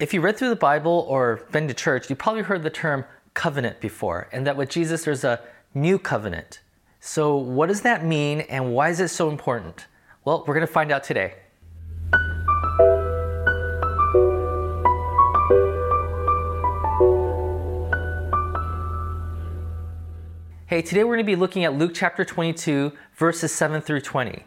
If you read through the Bible or been to church, you probably heard the term covenant before, and that with Jesus there's a new covenant. So, what does that mean and why is it so important? Well, we're going to find out today. Hey, today we're going to be looking at Luke chapter 22, verses 7 through 20.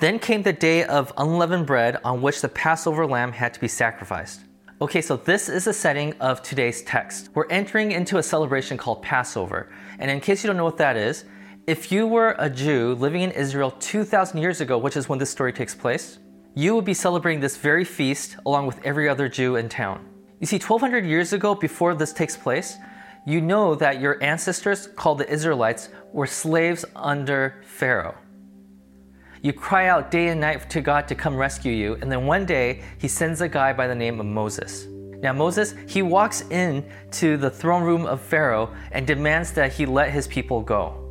Then came the day of unleavened bread on which the Passover lamb had to be sacrificed. Okay, so this is the setting of today's text. We're entering into a celebration called Passover. And in case you don't know what that is, if you were a Jew living in Israel 2,000 years ago, which is when this story takes place, you would be celebrating this very feast along with every other Jew in town. You see, 1,200 years ago, before this takes place, you know that your ancestors, called the Israelites, were slaves under Pharaoh. You cry out day and night to God to come rescue you, and then one day he sends a guy by the name of Moses. Now, Moses, he walks in to the throne room of Pharaoh and demands that he let his people go.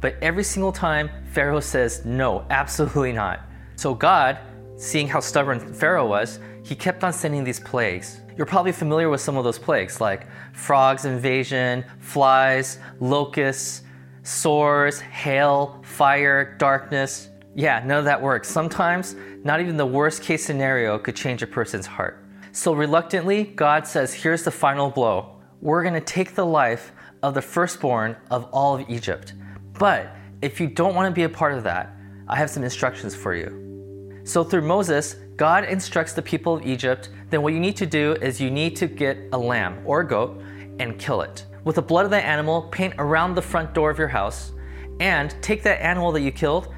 But every single time, Pharaoh says, No, absolutely not. So, God, seeing how stubborn Pharaoh was, he kept on sending these plagues. You're probably familiar with some of those plagues like frogs invasion, flies, locusts, sores, hail, fire, darkness. Yeah, none of that works. Sometimes, not even the worst case scenario could change a person's heart. So, reluctantly, God says, Here's the final blow. We're going to take the life of the firstborn of all of Egypt. But if you don't want to be a part of that, I have some instructions for you. So, through Moses, God instructs the people of Egypt, then what you need to do is you need to get a lamb or a goat and kill it. With the blood of that animal, paint around the front door of your house and take that animal that you killed,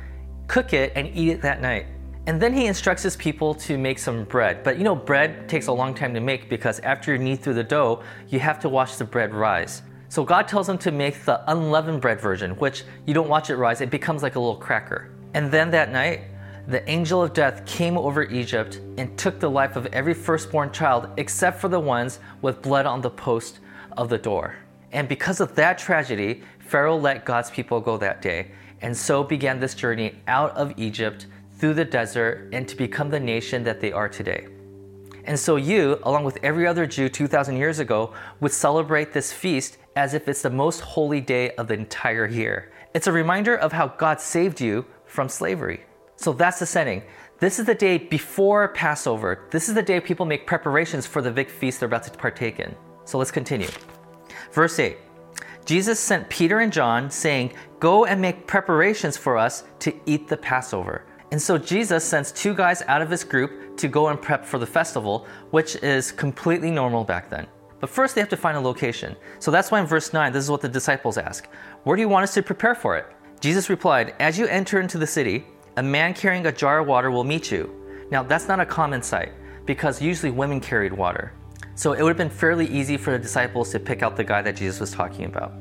cook it, and eat it that night. And then he instructs his people to make some bread. But you know, bread takes a long time to make because after you knead through the dough, you have to watch the bread rise. So God tells them to make the unleavened bread version, which you don't watch it rise, it becomes like a little cracker. And then that night, the angel of death came over Egypt and took the life of every firstborn child except for the ones with blood on the post of the door. And because of that tragedy, Pharaoh let God's people go that day. And so began this journey out of Egypt through the desert and to become the nation that they are today. And so you, along with every other Jew 2,000 years ago, would celebrate this feast as if it's the most holy day of the entire year. It's a reminder of how God saved you from slavery. So that's the setting. This is the day before Passover. This is the day people make preparations for the big feast they're about to partake in. So let's continue. Verse 8 Jesus sent Peter and John, saying, Go and make preparations for us to eat the Passover. And so Jesus sends two guys out of his group to go and prep for the festival, which is completely normal back then. But first, they have to find a location. So that's why in verse 9, this is what the disciples ask Where do you want us to prepare for it? Jesus replied, As you enter into the city, a man carrying a jar of water will meet you. Now, that's not a common sight because usually women carried water. So it would have been fairly easy for the disciples to pick out the guy that Jesus was talking about.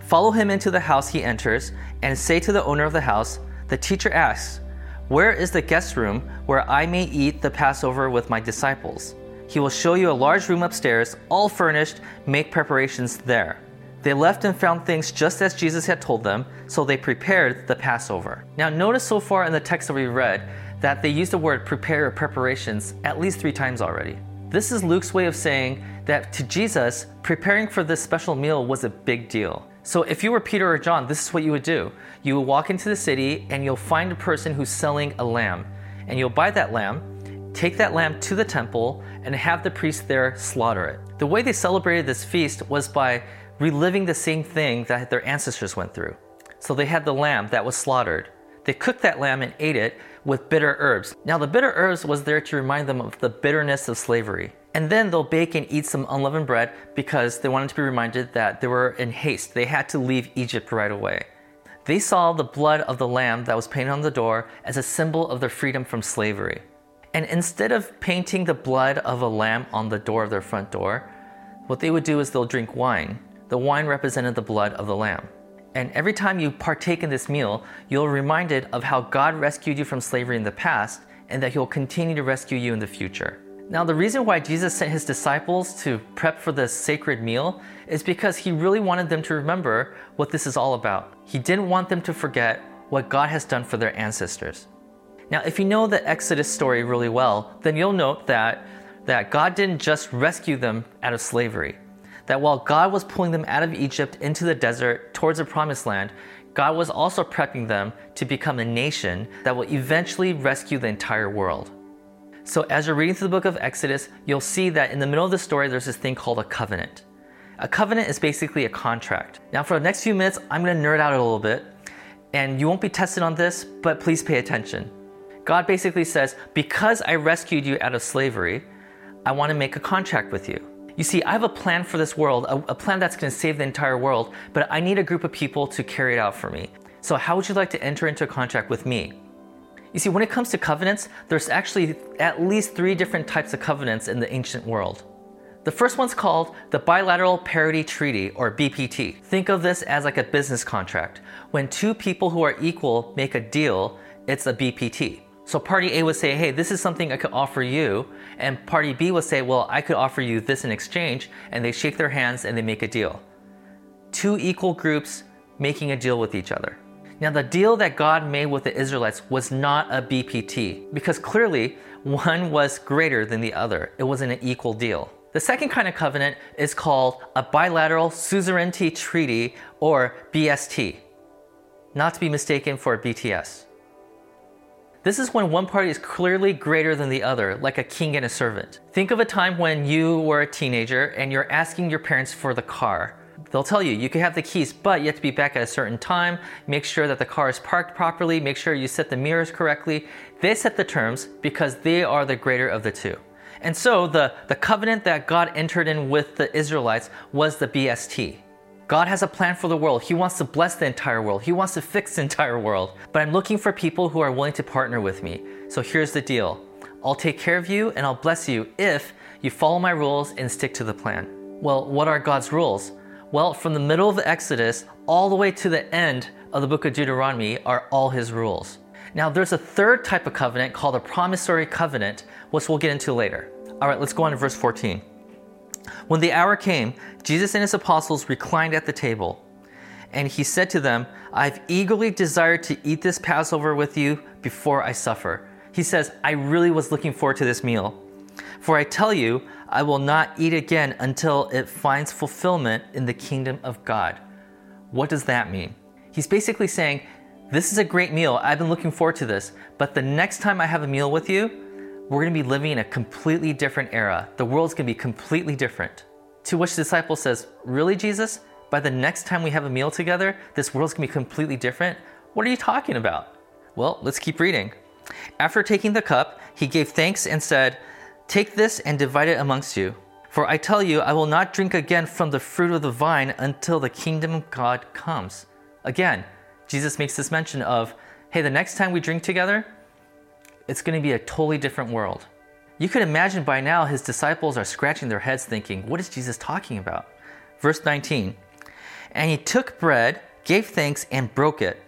Follow him into the house he enters and say to the owner of the house, The teacher asks, Where is the guest room where I may eat the Passover with my disciples? He will show you a large room upstairs, all furnished, make preparations there. They left and found things just as Jesus had told them, so they prepared the Passover. Now, notice so far in the text that we read that they used the word prepare or preparations at least three times already. This is Luke's way of saying that to Jesus, preparing for this special meal was a big deal. So, if you were Peter or John, this is what you would do. You would walk into the city and you'll find a person who's selling a lamb, and you'll buy that lamb, take that lamb to the temple, and have the priest there slaughter it. The way they celebrated this feast was by reliving the same thing that their ancestors went through. So they had the lamb that was slaughtered. They cooked that lamb and ate it with bitter herbs. Now, the bitter herbs was there to remind them of the bitterness of slavery. And then they'll bake and eat some unleavened bread because they wanted to be reminded that they were in haste. They had to leave Egypt right away. They saw the blood of the lamb that was painted on the door as a symbol of their freedom from slavery. And instead of painting the blood of a lamb on the door of their front door, what they would do is they'll drink wine the wine represented the blood of the Lamb. And every time you partake in this meal, you're reminded of how God rescued you from slavery in the past and that He'll continue to rescue you in the future. Now, the reason why Jesus sent His disciples to prep for this sacred meal is because He really wanted them to remember what this is all about. He didn't want them to forget what God has done for their ancestors. Now, if you know the Exodus story really well, then you'll note that, that God didn't just rescue them out of slavery. That while God was pulling them out of Egypt into the desert towards the promised land, God was also prepping them to become a nation that will eventually rescue the entire world. So, as you're reading through the book of Exodus, you'll see that in the middle of the story, there's this thing called a covenant. A covenant is basically a contract. Now, for the next few minutes, I'm going to nerd out a little bit, and you won't be tested on this, but please pay attention. God basically says, Because I rescued you out of slavery, I want to make a contract with you. You see, I have a plan for this world, a, a plan that's going to save the entire world, but I need a group of people to carry it out for me. So, how would you like to enter into a contract with me? You see, when it comes to covenants, there's actually at least three different types of covenants in the ancient world. The first one's called the Bilateral Parity Treaty, or BPT. Think of this as like a business contract. When two people who are equal make a deal, it's a BPT. So party A would say, hey, this is something I could offer you. And party B would say, well, I could offer you this in exchange. And they shake their hands and they make a deal. Two equal groups making a deal with each other. Now, the deal that God made with the Israelites was not a BPT because clearly one was greater than the other. It wasn't an equal deal. The second kind of covenant is called a bilateral suzerainty treaty or BST, not to be mistaken for BTS. This is when one party is clearly greater than the other, like a king and a servant. Think of a time when you were a teenager and you're asking your parents for the car. They'll tell you you can have the keys, but you have to be back at a certain time. Make sure that the car is parked properly. Make sure you set the mirrors correctly. They set the terms because they are the greater of the two. And so the, the covenant that God entered in with the Israelites was the BST. God has a plan for the world. He wants to bless the entire world. He wants to fix the entire world. But I'm looking for people who are willing to partner with me. So here's the deal I'll take care of you and I'll bless you if you follow my rules and stick to the plan. Well, what are God's rules? Well, from the middle of the Exodus all the way to the end of the book of Deuteronomy are all his rules. Now, there's a third type of covenant called a promissory covenant, which we'll get into later. All right, let's go on to verse 14. When the hour came, Jesus and his apostles reclined at the table. And he said to them, I've eagerly desired to eat this Passover with you before I suffer. He says, I really was looking forward to this meal. For I tell you, I will not eat again until it finds fulfillment in the kingdom of God. What does that mean? He's basically saying, This is a great meal. I've been looking forward to this. But the next time I have a meal with you, we're going to be living in a completely different era. The world's going to be completely different. To which the disciple says, Really, Jesus? By the next time we have a meal together, this world's going to be completely different? What are you talking about? Well, let's keep reading. After taking the cup, he gave thanks and said, Take this and divide it amongst you. For I tell you, I will not drink again from the fruit of the vine until the kingdom of God comes. Again, Jesus makes this mention of, hey, the next time we drink together, it's going to be a totally different world. You could imagine by now his disciples are scratching their heads thinking, what is Jesus talking about? Verse 19 And he took bread, gave thanks, and broke it,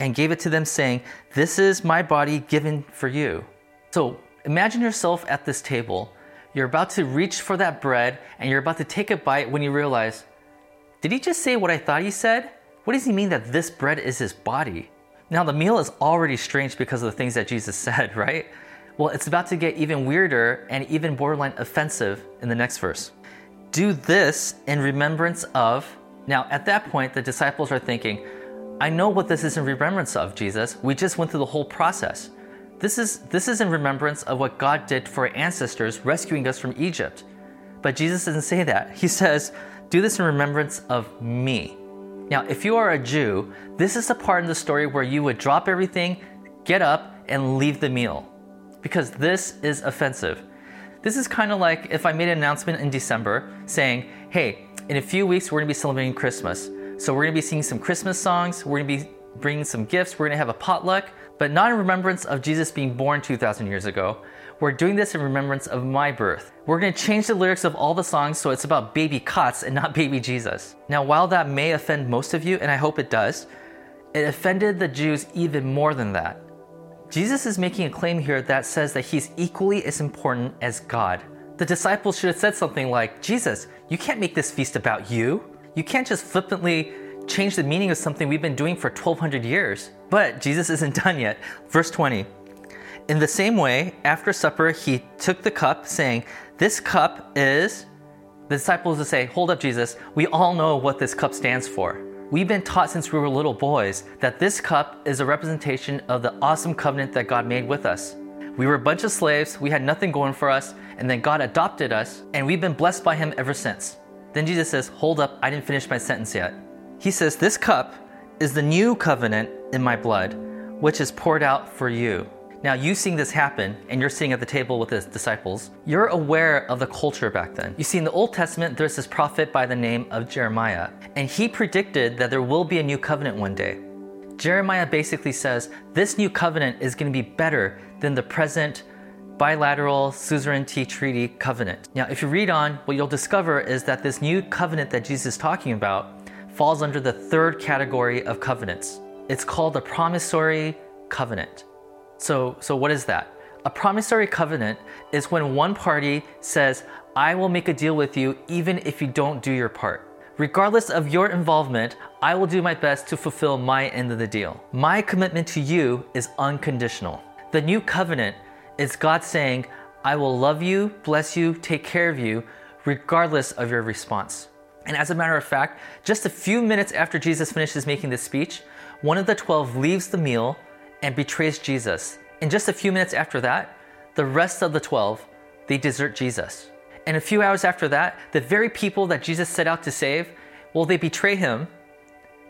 and gave it to them, saying, This is my body given for you. So imagine yourself at this table. You're about to reach for that bread, and you're about to take a bite when you realize, Did he just say what I thought he said? What does he mean that this bread is his body? Now, the meal is already strange because of the things that Jesus said, right? Well, it's about to get even weirder and even borderline offensive in the next verse. Do this in remembrance of. Now, at that point, the disciples are thinking, I know what this is in remembrance of, Jesus. We just went through the whole process. This is, this is in remembrance of what God did for our ancestors, rescuing us from Egypt. But Jesus doesn't say that. He says, Do this in remembrance of me. Now, if you are a Jew, this is the part in the story where you would drop everything, get up, and leave the meal. Because this is offensive. This is kind of like if I made an announcement in December saying, hey, in a few weeks we're gonna be celebrating Christmas. So we're gonna be singing some Christmas songs, we're gonna be bringing some gifts, we're gonna have a potluck, but not in remembrance of Jesus being born 2,000 years ago. We're doing this in remembrance of my birth. We're going to change the lyrics of all the songs so it's about baby Katz and not baby Jesus. Now, while that may offend most of you, and I hope it does, it offended the Jews even more than that. Jesus is making a claim here that says that he's equally as important as God. The disciples should have said something like, Jesus, you can't make this feast about you. You can't just flippantly change the meaning of something we've been doing for 1200 years. But Jesus isn't done yet. Verse 20 In the same way, after supper, he took the cup, saying, This cup is. The disciples would say, Hold up, Jesus, we all know what this cup stands for. We've been taught since we were little boys that this cup is a representation of the awesome covenant that God made with us. We were a bunch of slaves, we had nothing going for us, and then God adopted us, and we've been blessed by Him ever since. Then Jesus says, Hold up, I didn't finish my sentence yet. He says, This cup is the new covenant in my blood, which is poured out for you. Now, you seeing this happen, and you're sitting at the table with his disciples, you're aware of the culture back then. You see, in the Old Testament, there's this prophet by the name of Jeremiah, and he predicted that there will be a new covenant one day. Jeremiah basically says this new covenant is going to be better than the present bilateral suzerainty treaty covenant. Now, if you read on, what you'll discover is that this new covenant that Jesus is talking about falls under the third category of covenants. It's called the promissory covenant. So, so what is that? A promissory covenant is when one party says, I will make a deal with you even if you don't do your part. Regardless of your involvement, I will do my best to fulfill my end of the deal. My commitment to you is unconditional. The new covenant is God saying, I will love you, bless you, take care of you, regardless of your response. And as a matter of fact, just a few minutes after Jesus finishes making this speech, one of the 12 leaves the meal and betrays Jesus. And just a few minutes after that, the rest of the 12, they desert Jesus. And a few hours after that, the very people that Jesus set out to save, well, they betray him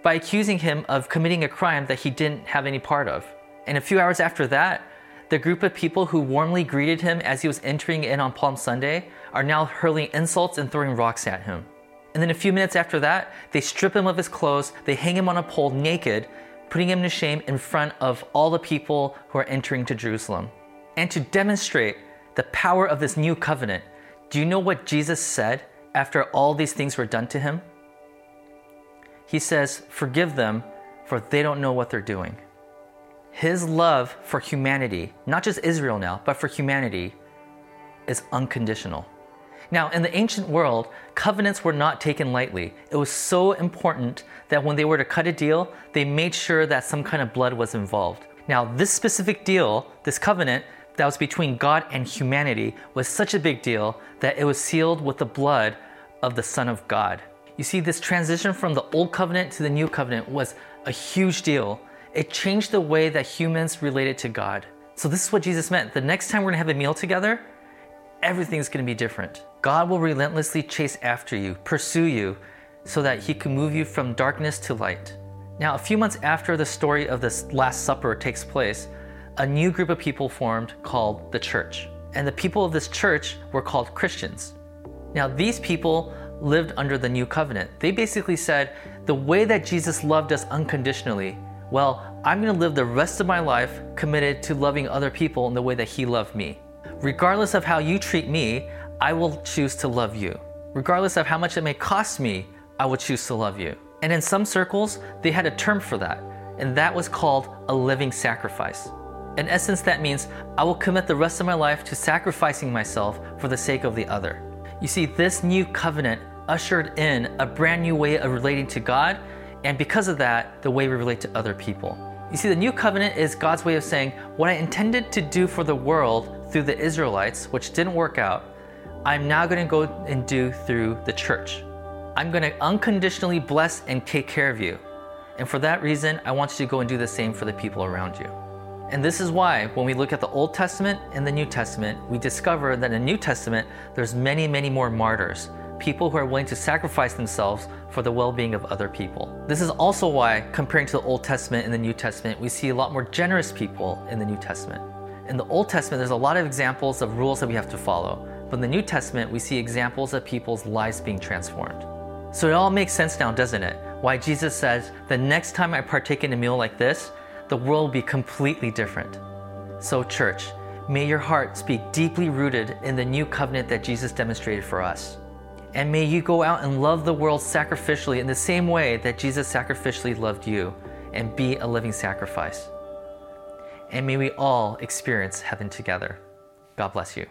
by accusing him of committing a crime that he didn't have any part of. And a few hours after that, the group of people who warmly greeted him as he was entering in on Palm Sunday are now hurling insults and throwing rocks at him. And then a few minutes after that, they strip him of his clothes, they hang him on a pole naked, putting him to shame in front of all the people who are entering to Jerusalem. And to demonstrate the power of this new covenant, do you know what Jesus said after all these things were done to him? He says, Forgive them, for they don't know what they're doing. His love for humanity, not just Israel now, but for humanity, is unconditional. Now, in the ancient world, covenants were not taken lightly. It was so important that when they were to cut a deal, they made sure that some kind of blood was involved. Now, this specific deal, this covenant that was between God and humanity, was such a big deal that it was sealed with the blood of the Son of God. You see, this transition from the old covenant to the new covenant was a huge deal. It changed the way that humans related to God. So, this is what Jesus meant. The next time we're gonna have a meal together, everything's gonna be different. God will relentlessly chase after you, pursue you, so that he can move you from darkness to light. Now, a few months after the story of this Last Supper takes place, a new group of people formed called the church. And the people of this church were called Christians. Now, these people lived under the new covenant. They basically said, the way that Jesus loved us unconditionally, well, I'm going to live the rest of my life committed to loving other people in the way that He loved me. Regardless of how you treat me, I will choose to love you. Regardless of how much it may cost me, I will choose to love you. And in some circles, they had a term for that, and that was called a living sacrifice. In essence, that means I will commit the rest of my life to sacrificing myself for the sake of the other. You see, this new covenant ushered in a brand new way of relating to God, and because of that, the way we relate to other people. You see, the new covenant is God's way of saying, What I intended to do for the world through the Israelites, which didn't work out, I'm now going to go and do through the church. I'm going to unconditionally bless and take care of you. And for that reason, I want you to go and do the same for the people around you. And this is why, when we look at the Old Testament and the New Testament, we discover that in the New Testament, there's many, many more martyrs, people who are willing to sacrifice themselves for the well being of other people. This is also why, comparing to the Old Testament and the New Testament, we see a lot more generous people in the New Testament. In the Old Testament, there's a lot of examples of rules that we have to follow. In the New Testament, we see examples of people's lives being transformed. So it all makes sense now, doesn't it? Why Jesus says, the next time I partake in a meal like this, the world will be completely different. So, church, may your hearts be deeply rooted in the new covenant that Jesus demonstrated for us. And may you go out and love the world sacrificially in the same way that Jesus sacrificially loved you and be a living sacrifice. And may we all experience heaven together. God bless you.